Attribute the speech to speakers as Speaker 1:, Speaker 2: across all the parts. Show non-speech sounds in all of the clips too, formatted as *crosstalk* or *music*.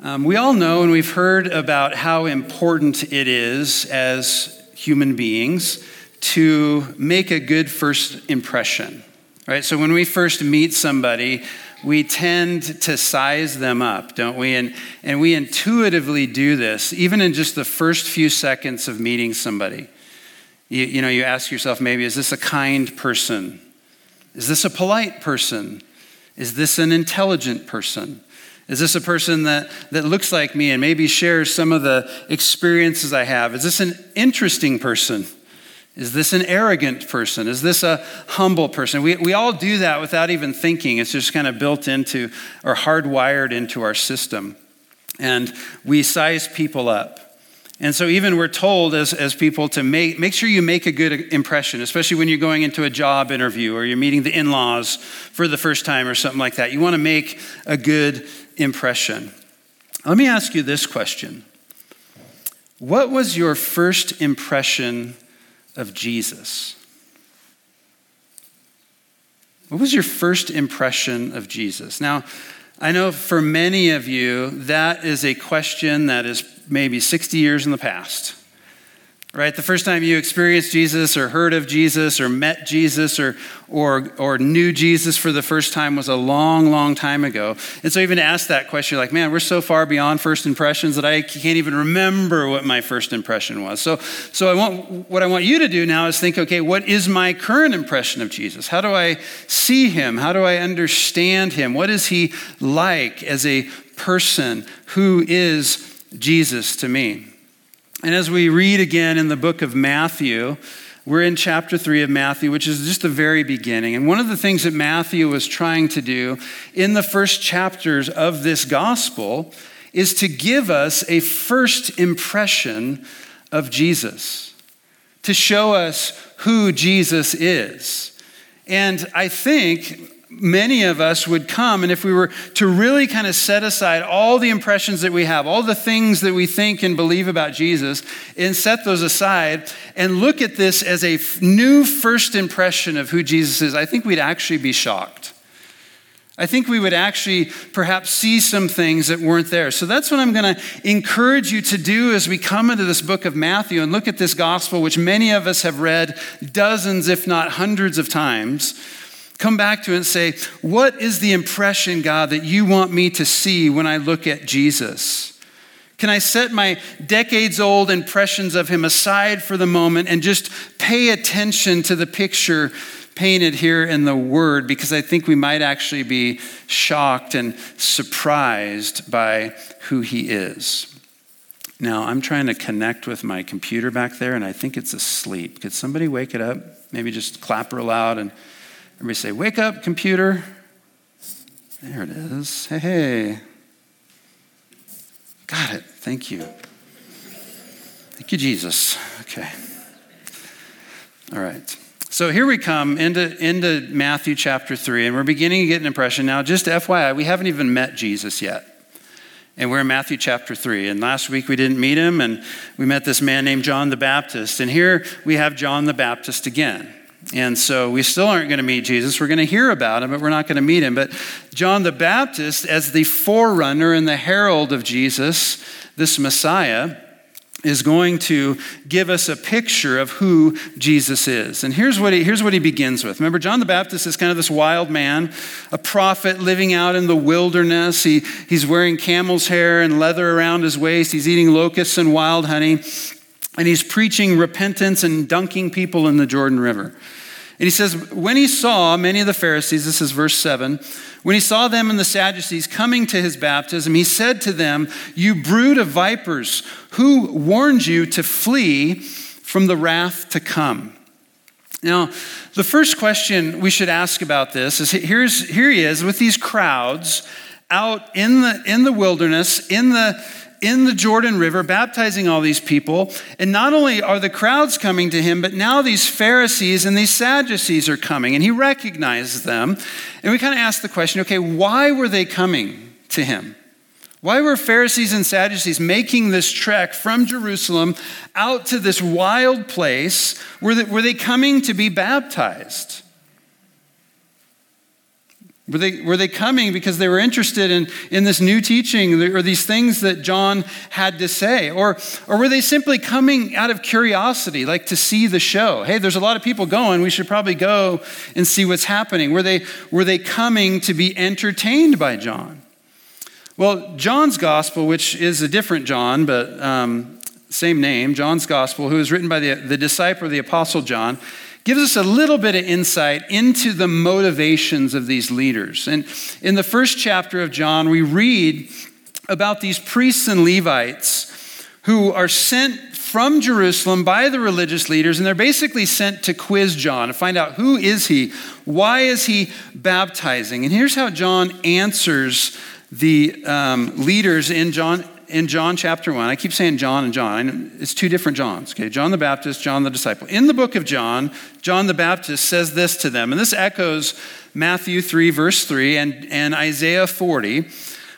Speaker 1: Um, we all know and we've heard about how important it is as human beings to make a good first impression, right? So when we first meet somebody, we tend to size them up, don't we? And, and we intuitively do this, even in just the first few seconds of meeting somebody. You, you know, you ask yourself maybe, is this a kind person? Is this a polite person? Is this an intelligent person? Is this a person that, that looks like me and maybe shares some of the experiences I have? Is this an interesting person? Is this an arrogant person? Is this a humble person? We, we all do that without even thinking. It's just kind of built into or hardwired into our system. And we size people up. And so, even we're told as, as people to make, make sure you make a good impression, especially when you're going into a job interview or you're meeting the in laws for the first time or something like that. You want to make a good impression. Let me ask you this question What was your first impression of Jesus? What was your first impression of Jesus? Now, I know for many of you, that is a question that is maybe 60 years in the past right? The first time you experienced Jesus or heard of Jesus or met Jesus or, or, or knew Jesus for the first time was a long, long time ago. And so, even to ask that question, you're like, man, we're so far beyond first impressions that I can't even remember what my first impression was. So, so I want, what I want you to do now is think, okay, what is my current impression of Jesus? How do I see him? How do I understand him? What is he like as a person? Who is Jesus to me? And as we read again in the book of Matthew, we're in chapter 3 of Matthew, which is just the very beginning. And one of the things that Matthew was trying to do in the first chapters of this gospel is to give us a first impression of Jesus, to show us who Jesus is. And I think many of us would come, and if we were to really kind of set aside all the impressions that we have, all the things that we think and believe about Jesus, and set those aside and look at this as a new first impression of who Jesus is, I think we'd actually be shocked. I think we would actually perhaps see some things that weren't there. So that's what I'm going to encourage you to do as we come into this book of Matthew and look at this gospel, which many of us have read dozens, if not hundreds of times come back to it and say, What is the impression, God, that you want me to see when I look at Jesus? Can I set my decades old impressions of him aside for the moment and just pay attention to the picture painted here in the word? Because I think we might actually be shocked and surprised by who he is. Now, I'm trying to connect with my computer back there, and I think it's asleep. Could somebody wake it up? Maybe just clap real loud and Everybody say, Wake up, computer. There it is. Hey, hey. Got it. Thank you. Thank you, Jesus. Okay. All right. So here we come into, into Matthew chapter 3, and we're beginning to get an impression. Now, just FYI, we haven't even met Jesus yet. And we're in Matthew chapter 3. And last week we didn't meet him, and we met this man named John the Baptist. And here we have John the Baptist again. And so we still aren't going to meet Jesus. We're going to hear about him, but we're not going to meet him. But John the Baptist, as the forerunner and the herald of Jesus, this Messiah, is going to give us a picture of who Jesus is. And here's what he, here's what he begins with. Remember, John the Baptist is kind of this wild man, a prophet living out in the wilderness. He, he's wearing camel's hair and leather around his waist. He's eating locusts and wild honey. And he's preaching repentance and dunking people in the Jordan River. And he says, when he saw many of the Pharisees, this is verse 7, when he saw them and the Sadducees coming to his baptism, he said to them, You brood of vipers, who warned you to flee from the wrath to come? Now, the first question we should ask about this is here's, here he is with these crowds out in the, in the wilderness, in the, in the Jordan River, baptizing all these people. And not only are the crowds coming to him, but now these Pharisees and these Sadducees are coming, and he recognizes them. And we kind of ask the question okay, why were they coming to him? Why were Pharisees and Sadducees making this trek from Jerusalem out to this wild place? Were they, were they coming to be baptized? Were they, were they coming because they were interested in, in this new teaching or these things that John had to say? Or, or were they simply coming out of curiosity, like to see the show? Hey, there's a lot of people going. We should probably go and see what's happening. Were they, were they coming to be entertained by John? Well, John's gospel, which is a different John, but um, same name, John's gospel, who was written by the, the disciple, the apostle John, gives us a little bit of insight into the motivations of these leaders. And in the first chapter of John, we read about these priests and Levites who are sent from Jerusalem by the religious leaders, and they're basically sent to quiz John to find out who is he? Why is he baptizing? And here's how John answers the um, leaders in John in John chapter 1, I keep saying John and John. It's two different Johns, okay? John the Baptist, John the disciple. In the book of John, John the Baptist says this to them, and this echoes Matthew 3, verse 3, and, and Isaiah 40,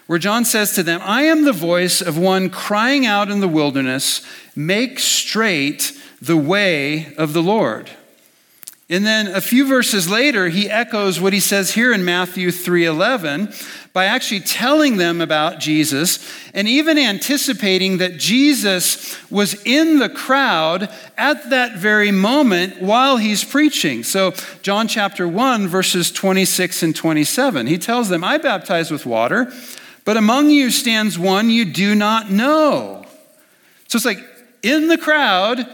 Speaker 1: where John says to them, I am the voice of one crying out in the wilderness, make straight the way of the Lord. And then a few verses later, he echoes what he says here in Matthew 3:11 by actually telling them about Jesus and even anticipating that Jesus was in the crowd at that very moment while he's preaching. So, John chapter 1 verses 26 and 27. He tells them, "I baptize with water, but among you stands one you do not know." So it's like in the crowd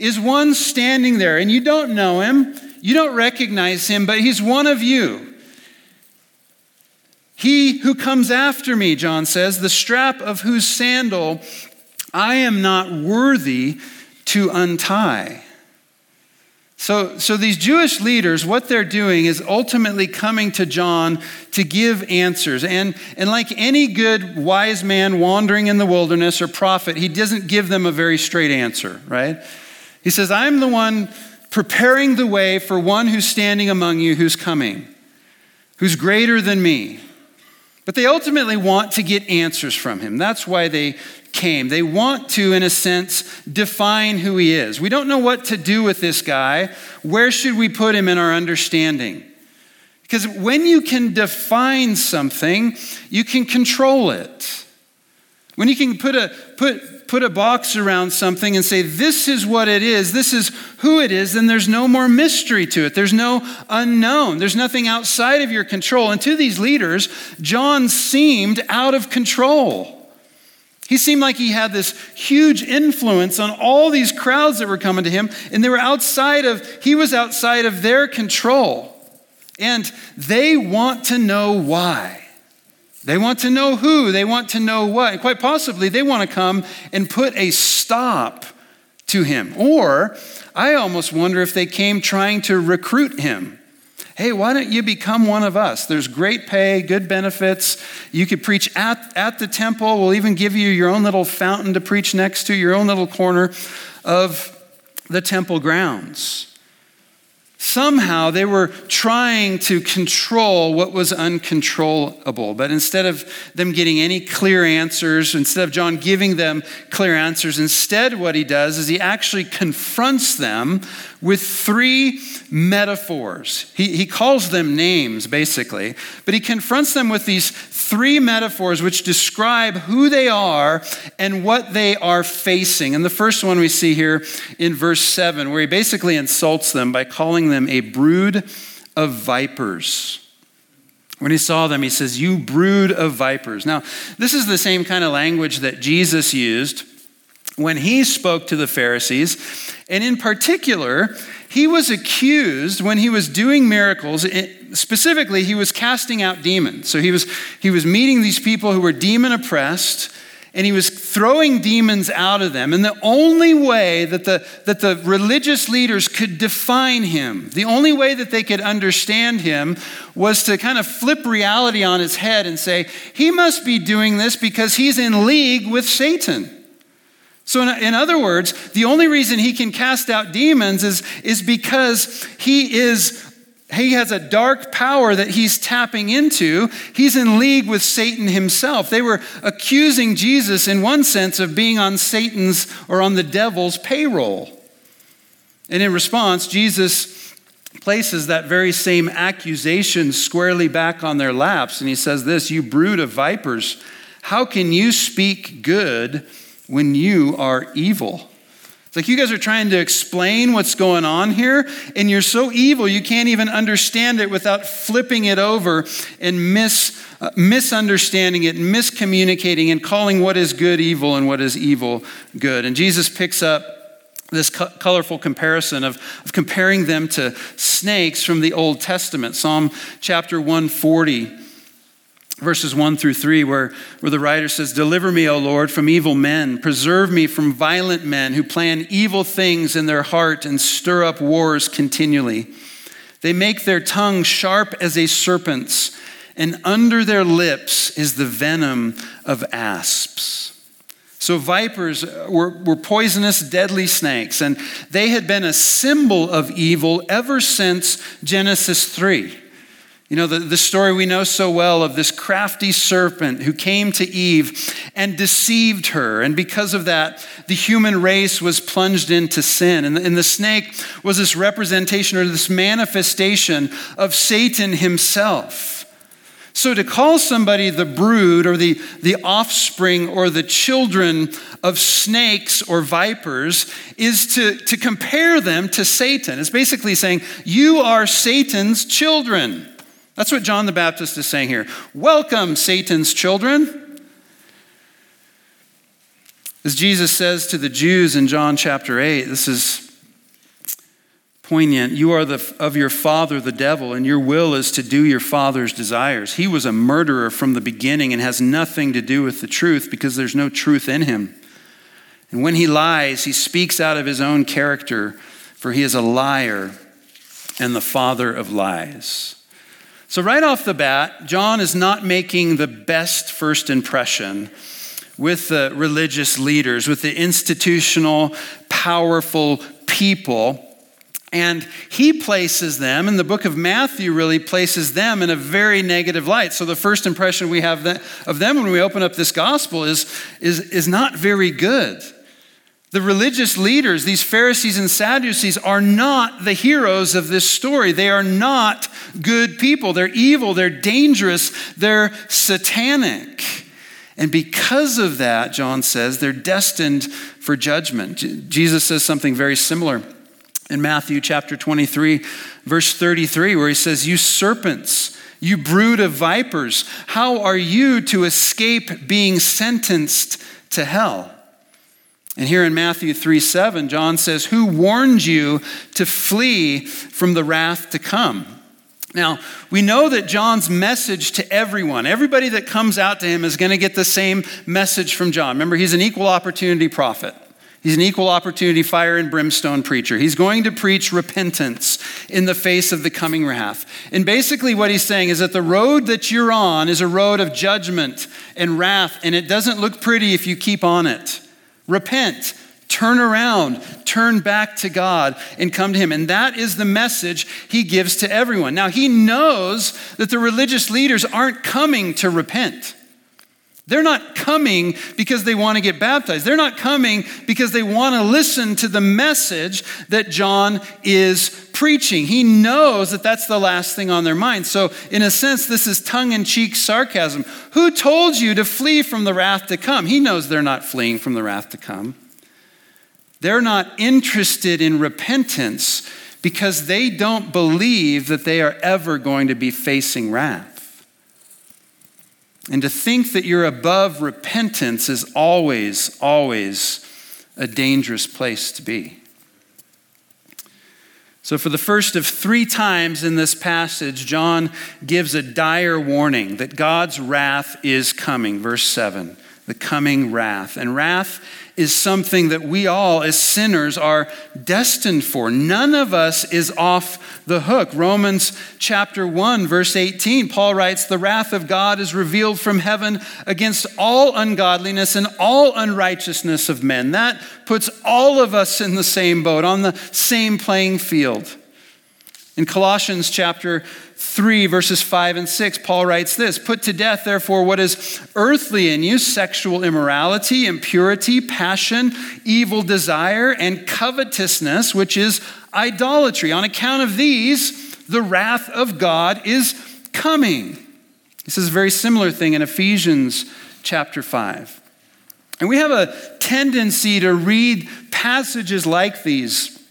Speaker 1: is one standing there and you don't know him you don't recognize him, but he's one of you. He who comes after me, John says, the strap of whose sandal I am not worthy to untie. So, so these Jewish leaders, what they're doing is ultimately coming to John to give answers. And, and like any good wise man wandering in the wilderness or prophet, he doesn't give them a very straight answer, right? He says, I'm the one preparing the way for one who's standing among you who's coming, who's greater than me. But they ultimately want to get answers from him. That's why they came. They want to, in a sense, define who he is. We don't know what to do with this guy. Where should we put him in our understanding? Because when you can define something, you can control it. When you can put a, put, put a box around something and say, this is what it is, this is who it is, then there's no more mystery to it. There's no unknown. There's nothing outside of your control. And to these leaders, John seemed out of control. He seemed like he had this huge influence on all these crowds that were coming to him, and they were outside of, he was outside of their control. And they want to know why. They want to know who, they want to know what, and quite possibly they want to come and put a stop to him. Or I almost wonder if they came trying to recruit him. Hey, why don't you become one of us? There's great pay, good benefits. You could preach at, at the temple. We'll even give you your own little fountain to preach next to, your own little corner of the temple grounds. Somehow they were trying to control what was uncontrollable. But instead of them getting any clear answers, instead of John giving them clear answers, instead what he does is he actually confronts them with three metaphors. He, he calls them names, basically, but he confronts them with these three metaphors which describe who they are and what they are facing. And the first one we see here in verse 7, where he basically insults them by calling them a brood of vipers. When he saw them, he says, You brood of vipers. Now, this is the same kind of language that Jesus used when he spoke to the Pharisees. And in particular, he was accused when he was doing miracles. Specifically, he was casting out demons. So he was, he was meeting these people who were demon oppressed and he was throwing demons out of them. And the only way that the, that the religious leaders could define him, the only way that they could understand him, was to kind of flip reality on its head and say, he must be doing this because he's in league with Satan. So, in, in, other words, the only reason he can cast out demons is, is because he is he has a dark power that he's tapping into. He's in league with Satan himself. They were accusing Jesus, in one sense, of being on Satan's or on the devil's payroll. And in response, Jesus places that very same accusation squarely back on their laps. And he says this You brood of vipers, how can you speak good when you are evil? It's like you guys are trying to explain what's going on here, and you're so evil you can't even understand it without flipping it over and mis, uh, misunderstanding it, miscommunicating, and calling what is good evil and what is evil good. And Jesus picks up this co- colorful comparison of, of comparing them to snakes from the Old Testament. Psalm chapter 140 verses 1 through 3, where, where the writer says, Deliver me, O Lord, from evil men. Preserve me from violent men who plan evil things in their heart and stir up wars continually. They make their tongue sharp as a serpent's, and under their lips is the venom of asps. So, vipers were, were poisonous, deadly snakes, and they had been a symbol of evil ever since Genesis 3. You know, the, the story we know so well of this crafty serpent who came to Eve and deceived her. And because of that, the human race was plunged into sin. And the, and the snake was this representation or this manifestation of Satan himself. So to call somebody the brood or the, the offspring or the children of snakes or vipers is to, to compare them to Satan. It's basically saying, You are Satan's children. That's what John the Baptist is saying here. Welcome, Satan's children. As Jesus says to the Jews in John chapter 8, this is poignant. You are the, of your father, the devil, and your will is to do your father's desires. He was a murderer from the beginning and has nothing to do with the truth because there's no truth in him. And when he lies, he speaks out of his own character, for he is a liar and the father of lies. So, right off the bat, John is not making the best first impression with the religious leaders, with the institutional, powerful people. And he places them, and the book of Matthew really places them in a very negative light. So the first impression we have of them when we open up this gospel is, is, is not very good. The religious leaders, these Pharisees and Sadducees, are not the heroes of this story. They are not good people. They're evil, they're dangerous, they're satanic. And because of that, John says, they're destined for judgment. Jesus says something very similar in Matthew chapter 23, verse 33, where he says, You serpents, you brood of vipers, how are you to escape being sentenced to hell? And here in Matthew 3 7, John says, Who warned you to flee from the wrath to come? Now, we know that John's message to everyone, everybody that comes out to him, is going to get the same message from John. Remember, he's an equal opportunity prophet. He's an equal opportunity fire and brimstone preacher. He's going to preach repentance in the face of the coming wrath. And basically, what he's saying is that the road that you're on is a road of judgment and wrath, and it doesn't look pretty if you keep on it. Repent, turn around, turn back to God, and come to Him. And that is the message He gives to everyone. Now, He knows that the religious leaders aren't coming to repent. They're not coming because they want to get baptized. They're not coming because they want to listen to the message that John is preaching. He knows that that's the last thing on their mind. So, in a sense, this is tongue in cheek sarcasm. Who told you to flee from the wrath to come? He knows they're not fleeing from the wrath to come. They're not interested in repentance because they don't believe that they are ever going to be facing wrath. And to think that you're above repentance is always, always a dangerous place to be. So, for the first of three times in this passage, John gives a dire warning that God's wrath is coming. Verse 7 the coming wrath. And wrath is something that we all, as sinners, are destined for. None of us is off the hook. Romans chapter 1, verse 18, Paul writes, The wrath of God is revealed from heaven against all ungodliness and all unrighteousness of men. That puts all of us in the same boat, on the same playing field. In Colossians chapter 3, verses 5 and 6, Paul writes this Put to death, therefore, what is earthly in you sexual immorality, impurity, passion, evil desire, and covetousness, which is idolatry. On account of these, the wrath of God is coming. This is a very similar thing in Ephesians chapter 5. And we have a tendency to read passages like these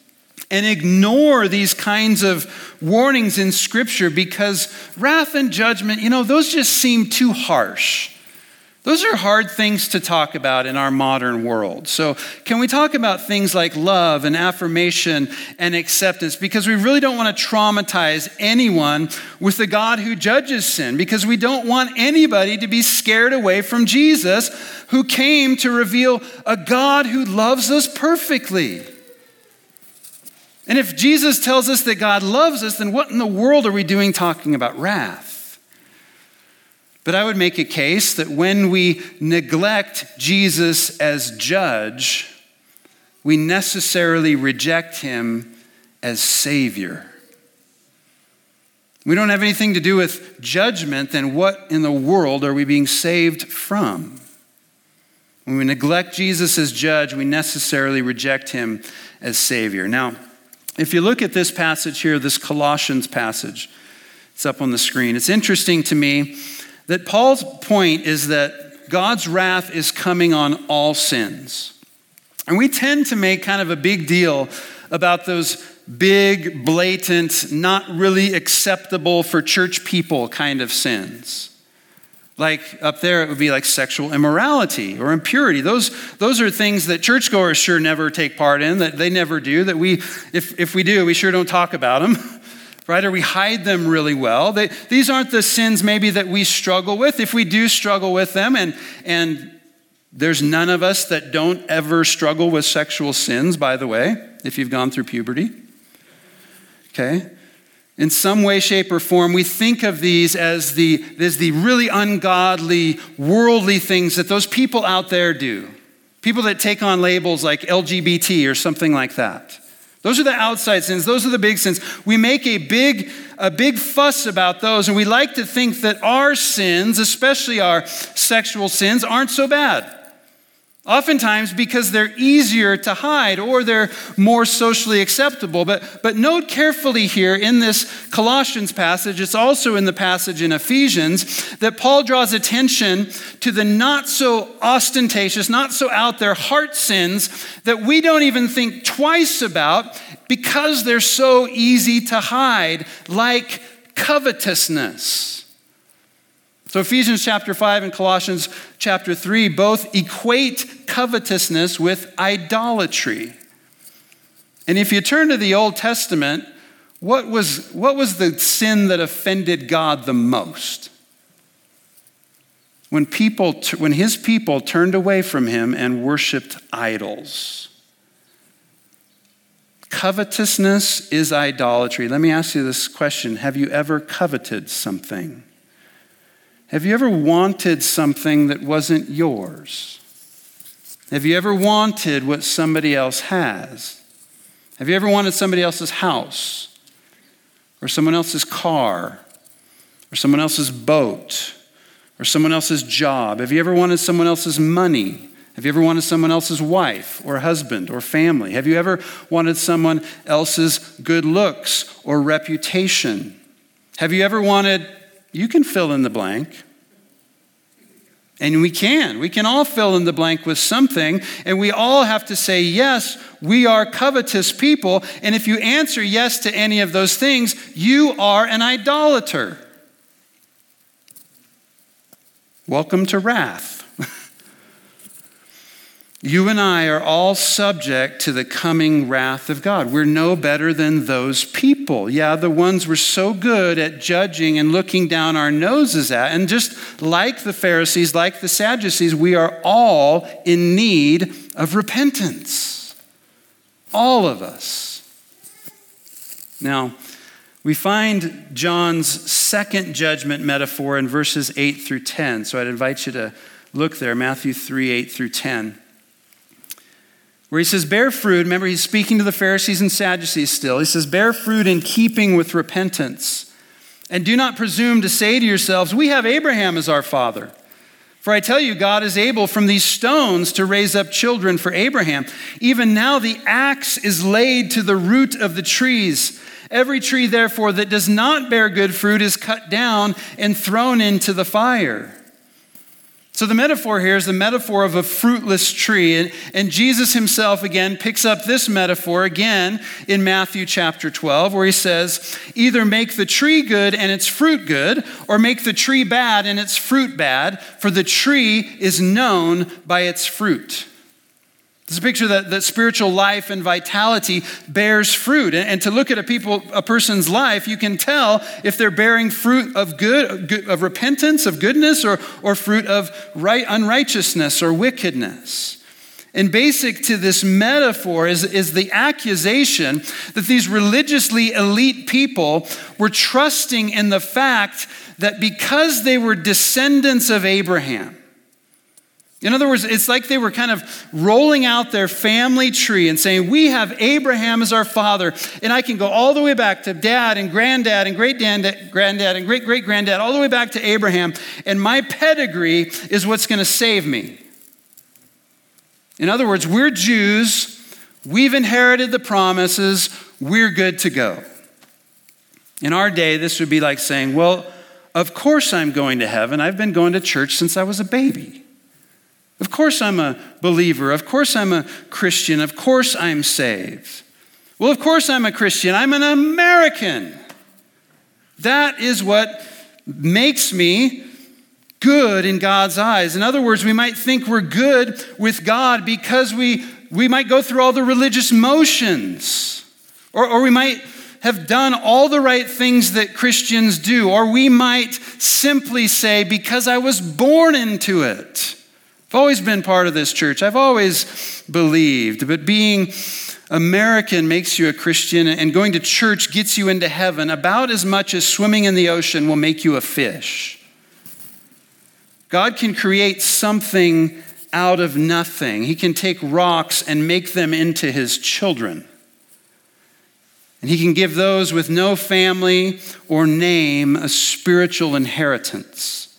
Speaker 1: and ignore these kinds of warnings in Scripture because wrath and judgment, you know, those just seem too harsh. Those are hard things to talk about in our modern world. So, can we talk about things like love and affirmation and acceptance? Because we really don't want to traumatize anyone with the God who judges sin, because we don't want anybody to be scared away from Jesus, who came to reveal a God who loves us perfectly. And if Jesus tells us that God loves us, then what in the world are we doing talking about wrath? But I would make a case that when we neglect Jesus as judge, we necessarily reject him as Savior. We don't have anything to do with judgment, then what in the world are we being saved from? When we neglect Jesus as judge, we necessarily reject him as Savior. Now, if you look at this passage here, this Colossians passage, it's up on the screen. It's interesting to me that Paul's point is that God's wrath is coming on all sins. And we tend to make kind of a big deal about those big, blatant, not really acceptable for church people kind of sins. Like up there, it would be like sexual immorality or impurity. Those, those are things that churchgoers sure never take part in, that they never do, that we, if, if we do, we sure don't talk about them. *laughs* right? Or we hide them really well. They, these aren't the sins maybe that we struggle with. If we do struggle with them, and, and there's none of us that don't ever struggle with sexual sins, by the way, if you've gone through puberty. Okay? In some way, shape, or form, we think of these as the, as the really ungodly, worldly things that those people out there do. People that take on labels like LGBT or something like that. Those are the outside sins. Those are the big sins. We make a big, a big fuss about those, and we like to think that our sins, especially our sexual sins, aren't so bad. Oftentimes because they're easier to hide or they're more socially acceptable. But, but note carefully here in this Colossians passage, it's also in the passage in Ephesians, that Paul draws attention to the not so ostentatious, not so out there heart sins that we don't even think twice about because they're so easy to hide, like covetousness. So, Ephesians chapter 5 and Colossians chapter 3 both equate covetousness with idolatry. And if you turn to the Old Testament, what was, what was the sin that offended God the most? When, people, when his people turned away from him and worshiped idols. Covetousness is idolatry. Let me ask you this question Have you ever coveted something? Have you ever wanted something that wasn't yours? Have you ever wanted what somebody else has? Have you ever wanted somebody else's house or someone else's car or someone else's boat or someone else's job? Have you ever wanted someone else's money? Have you ever wanted someone else's wife or husband or family? Have you ever wanted someone else's good looks or reputation? Have you ever wanted you can fill in the blank. And we can. We can all fill in the blank with something. And we all have to say, yes, we are covetous people. And if you answer yes to any of those things, you are an idolater. Welcome to wrath. You and I are all subject to the coming wrath of God. We're no better than those people. Yeah, the ones we're so good at judging and looking down our noses at. And just like the Pharisees, like the Sadducees, we are all in need of repentance. All of us. Now, we find John's second judgment metaphor in verses 8 through 10. So I'd invite you to look there, Matthew 3 8 through 10 where he says, Bear fruit. Remember, he's speaking to the Pharisees and Sadducees still. He says, Bear fruit in keeping with repentance And do not presume to say to yourselves, We have Abraham as our father. For I tell you, God is able from these stones to raise up children for Abraham. Even now, the axe is laid to the root of the trees. Every tree, therefore, that does not bear good fruit is cut down and thrown into the fire. So, the metaphor here is the metaphor of a fruitless tree. And, and, Jesus himself again picks up this metaphor again in Matthew chapter 12, where he says, Either make the tree good and its fruit good, or make the tree bad and its fruit bad, for the tree is known by its fruit. It's a picture that, that spiritual life and vitality bears fruit. And, and, to look at a people, a person's life, you can tell if they're bearing fruit of good, of repentance, of goodness, or, or fruit of right, unrighteousness or wickedness. And basic to this metaphor is, is the accusation that these religiously elite people were trusting in the fact that because they were descendants of Abraham, in other words, it's like they were kind of rolling out their family tree and saying, We have Abraham as our father, and I can go all the way back to dad and granddad and great granddad and great great granddad, all the way back to Abraham, and my pedigree is what's going to save me. In other words, we're Jews, we've inherited the promises, we're good to go. In our day, this would be like saying, Well, of course I'm going to heaven. I've been going to church since I was a baby. Of course, I'm a believer. Of course, I'm a Christian. Of course, I'm saved. Well, of course, I'm a Christian. I'm an American. That is what makes me good in God's eyes. In other words, we might think we're good with God because we, we might go through all the religious motions, or, or we might have done all the right things that Christians do, or we might simply say, because I was born into it. I've always been part of this church. I've always believed. But being American makes you a Christian, and going to church gets you into heaven about as much as swimming in the ocean will make you a fish. God can create something out of nothing, He can take rocks and make them into His children. And He can give those with no family or name a spiritual inheritance.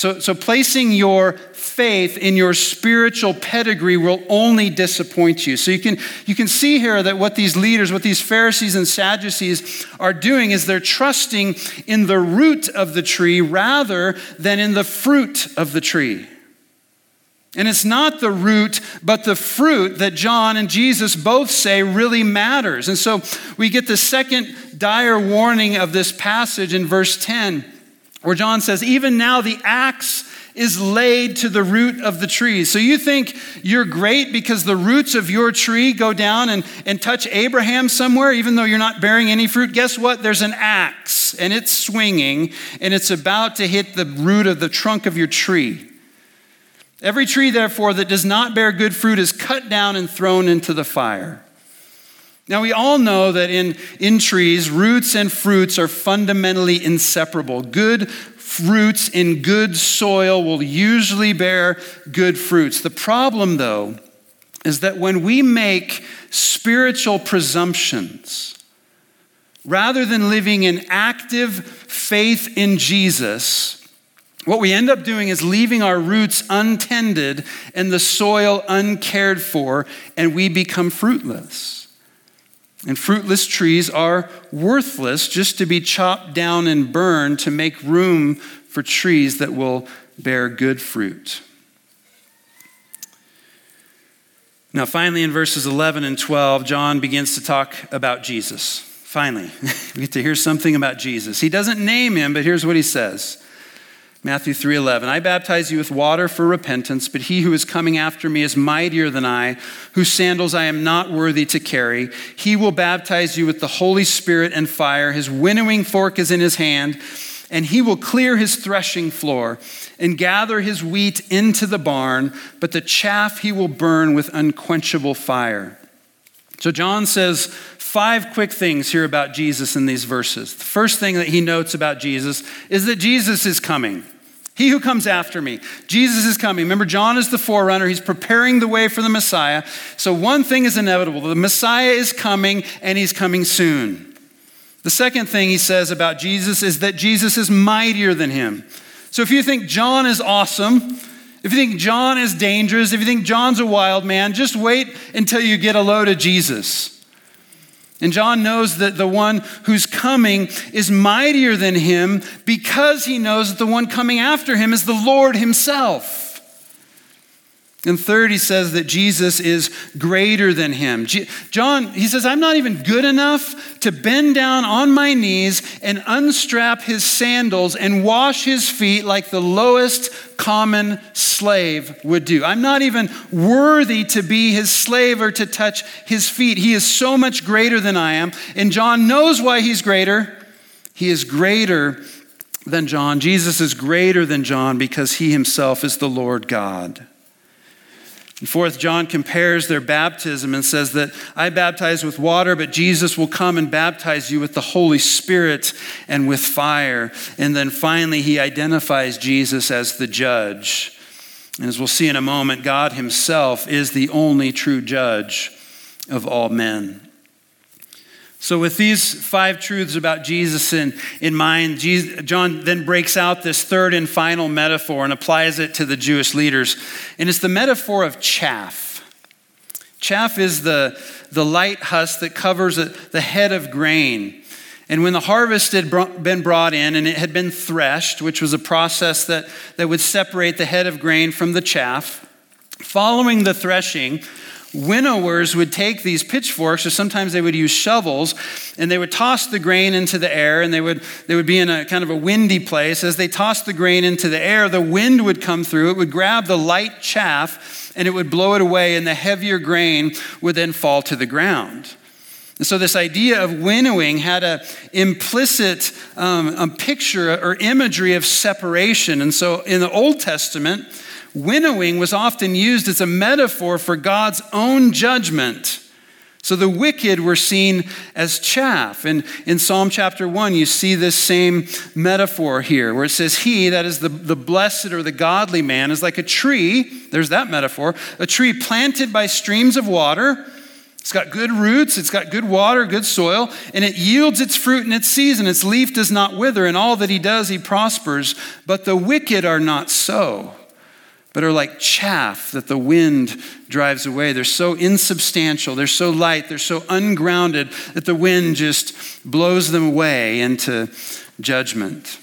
Speaker 1: So, so placing your faith in your spiritual pedigree will only disappoint you. So you can, you can see here that what these leaders, what these Pharisees and Sadducees are doing is they're trusting in the root of the tree rather than in the fruit of the tree. And it's not the root, but the fruit that John and Jesus both say really matters. And so we get the second dire warning of this passage in verse 10 where John says, Even now the axe is laid to the root of the tree. So you think you're great because the roots of your tree go down and, and touch Abraham somewhere, even though you're not bearing any fruit? Guess what? There's an axe and it's swinging and it's about to hit the root of the trunk of your tree. Every tree, therefore, that does not bear good fruit is cut down and thrown into the fire. Now, we all know that in, in trees, roots and fruits are fundamentally inseparable. Good fruits in good soil will usually bear good fruits. The problem, though, is that when we make spiritual presumptions, rather than living in active faith in Jesus, what we end up doing is leaving our roots untended and the soil uncared for, and we become fruitless. And fruitless trees are worthless just to be chopped down and burned to make room for trees that will bear good fruit. Now, finally, in verses 11 and 12, John begins to talk about Jesus. Finally, *laughs* we get to hear something about Jesus. He doesn't name him, but here's what he says Matthew 3:11 I baptize you with water for repentance but he who is coming after me is mightier than I whose sandals I am not worthy to carry he will baptize you with the Holy Spirit and fire his winnowing fork is in his hand and he will clear his threshing floor and gather his wheat into the barn but the chaff he will burn with unquenchable fire So John says five quick things here about Jesus in these verses. The first thing that he notes about Jesus is that Jesus is coming. He who comes after me. Jesus is coming. Remember, John is the forerunner. He's preparing the way for the Messiah. So, one thing is inevitable the Messiah is coming, and he's coming soon. The second thing he says about Jesus is that Jesus is mightier than him. So if you think John is awesome, if you think John is dangerous, if you think John's a wild man, just wait until you get a load of Jesus. And John knows that the one who's coming is mightier than him because he knows that the one coming after him is the Lord himself. And third, he says that Jesus is greater than him. John, he says, I'm not even good enough to bend down on my knees and unstrap his sandals and wash his feet like the lowest common slave would do. I'm not even worthy to be his slave or to touch his feet. He is so much greater than I am. And John knows why he's greater. He is greater than John. Jesus is greater than John because he himself is the Lord God. And fourth, John compares their baptism and says that I baptize with water, but Jesus will come and baptize you with the Holy Spirit and with fire. And then finally, he identifies Jesus as the judge. And as we'll see in a moment, God himself is the only true judge of all men. So, with these five truths about Jesus in, in mind, Jesus, John then breaks out this third and final metaphor and applies it to the Jewish leaders. And it's the metaphor of chaff. Chaff is the, the light husk that covers a, the head of grain. And when the harvest had been brought in and it had been threshed, which was a process that, that would separate the head of grain from the chaff, following the threshing, winnowers would take these pitchforks, or sometimes they would use shovels, and they would toss the grain into the air, and they would, they would be in a kind of a windy place. As they tossed the grain into the air, the wind would come through, it would grab the light chaff, and it would blow it away, and the heavier grain would then fall to the ground. And so, this idea of winnowing had an implicit um, a picture or imagery of separation. And so, in the Old Testament, winnowing was often used as a metaphor for God's own judgment. So the wicked were seen as chaff. And in Psalm chapter 1, you see this same metaphor here, where it says, He, that is the, the blessed or the godly man, is like a tree, there's that metaphor, a tree planted by streams of water. It's got good roots, it's got good water, good soil, and it yields its fruit in its season. Its leaf does not wither, and all that he does, he prospers. But the wicked are not so but are like chaff that the wind drives away. They're so insubstantial, they're so light, they're so ungrounded that the wind just blows them away into judgment.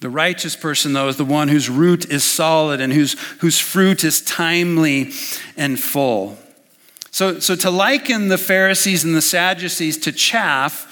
Speaker 1: The righteous person, though, is the one whose root is solid and whose, whose fruit is timely and full. So, so to liken the Pharisees and the Sadducees to chaff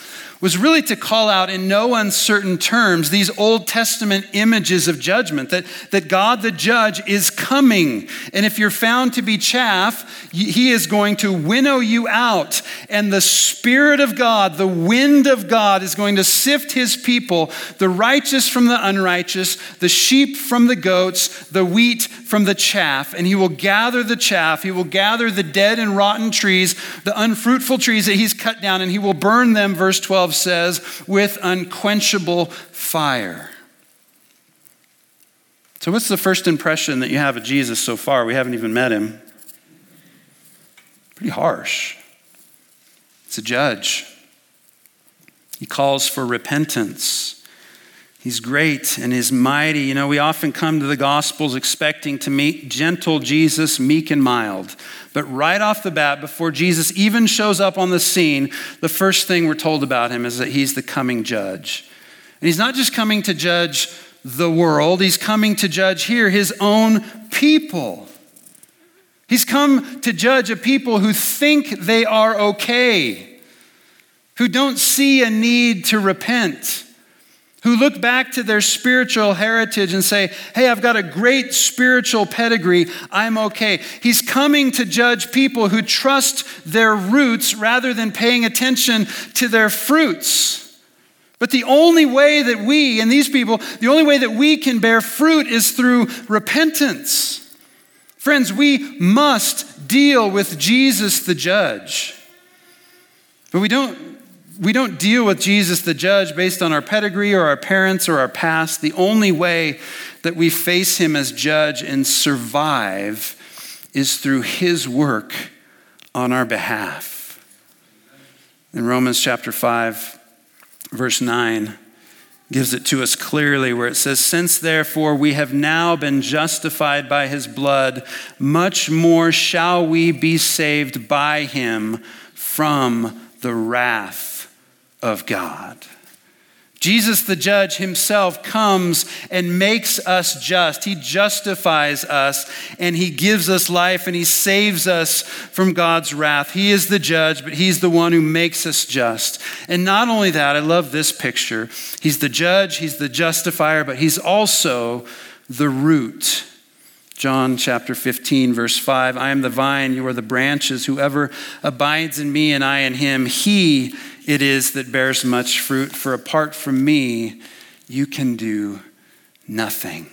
Speaker 1: was really to call out in no uncertain terms these Old Testament images of judgment that, that God the judge is coming. And if you're found to be chaff, he is going to winnow you out. And the Spirit of God, the wind of God, is going to sift his people, the righteous from the unrighteous, the sheep from the goats, the wheat from the chaff. And he will gather the chaff, he will gather the dead and rotten trees, the unfruitful trees that he's cut down, and he will burn them, verse 12 says, with unquenchable fire. So, what's the first impression that you have of Jesus so far? We haven't even met him. Pretty harsh. It's a judge. He calls for repentance. He's great and he's mighty. You know, we often come to the Gospels expecting to meet gentle Jesus, meek and mild. But right off the bat, before Jesus even shows up on the scene, the first thing we're told about him is that he's the coming judge. And he's not just coming to judge the world, he's coming to judge here his own people. He's come to judge a people who think they are okay, who don't see a need to repent who look back to their spiritual heritage and say, Hey, I've got a great spiritual pedigree. I'm okay. He's coming to judge people who trust their roots rather than paying attention to their fruits. But the only way that we, and these people, the only way that we can bear fruit is through repentance. Friends, we must deal with Jesus the judge. But we don't we don't deal with Jesus the judge based on our pedigree or our parents or our past. The only way that we face him as judge and survive is through his work on our behalf. In Romans chapter 5, verse 9 gives it to us clearly, where it says, Since therefore we have now been justified by his blood, much more shall we be saved by him from the wrath of God. Jesus, the judge himself, comes and makes us just. He justifies us and he gives us life and he saves us from God's wrath. He is the judge, but he's the one who makes us just. And not only that, I love this picture. He's the judge, he's the justifier, but he's also the root. John chapter 15, verse 5 I am the vine, you are the branches. Whoever abides in me and I in him, he it is that bears much fruit, for apart from me, you can do nothing.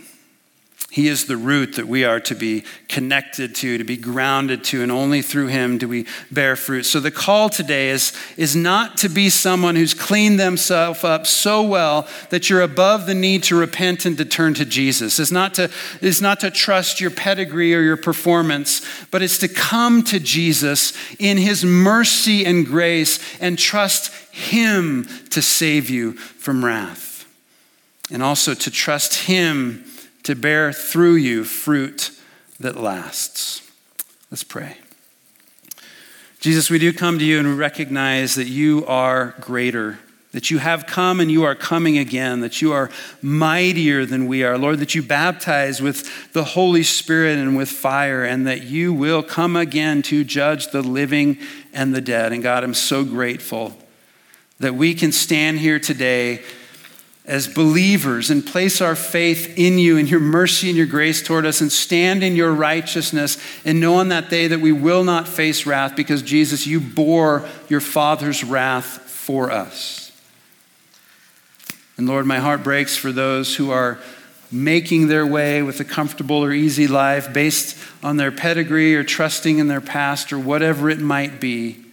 Speaker 1: He is the root that we are to be connected to, to be grounded to, and only through Him do we bear fruit. So the call today is, is not to be someone who's cleaned themselves up so well that you're above the need to repent and to turn to Jesus. It's not to, it's not to trust your pedigree or your performance, but it's to come to Jesus in His mercy and grace and trust Him to save you from wrath. And also to trust Him to bear through you fruit that lasts. Let's pray. Jesus, we do come to you and we recognize that you are greater, that you have come and you are coming again, that you are mightier than we are. Lord, that you baptize with the Holy Spirit and with fire, and that you will come again to judge the living and the dead. And God, I'm so grateful that we can stand here today as believers and place our faith in you and your mercy and your grace toward us and stand in your righteousness and know on that day that we will not face wrath because Jesus, you bore your Father's wrath for us. And Lord, my heart breaks for those who are making their way with a comfortable or easy life based on their pedigree or trusting in their past or whatever it might be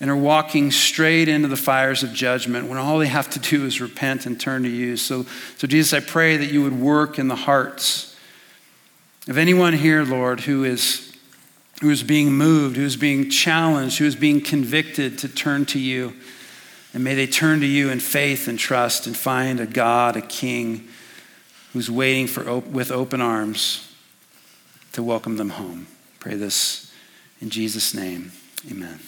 Speaker 1: and are walking straight into the fires of judgment when all they have to do is repent and turn to you. So, so Jesus, I pray that you would work in the hearts of anyone here, Lord, who is who is being moved, who is being challenged, who is being convicted to turn to you. And may they turn to you in faith and trust and find a God, a King, who's waiting for, with open arms to welcome them home. Pray this in Jesus' name. Amen.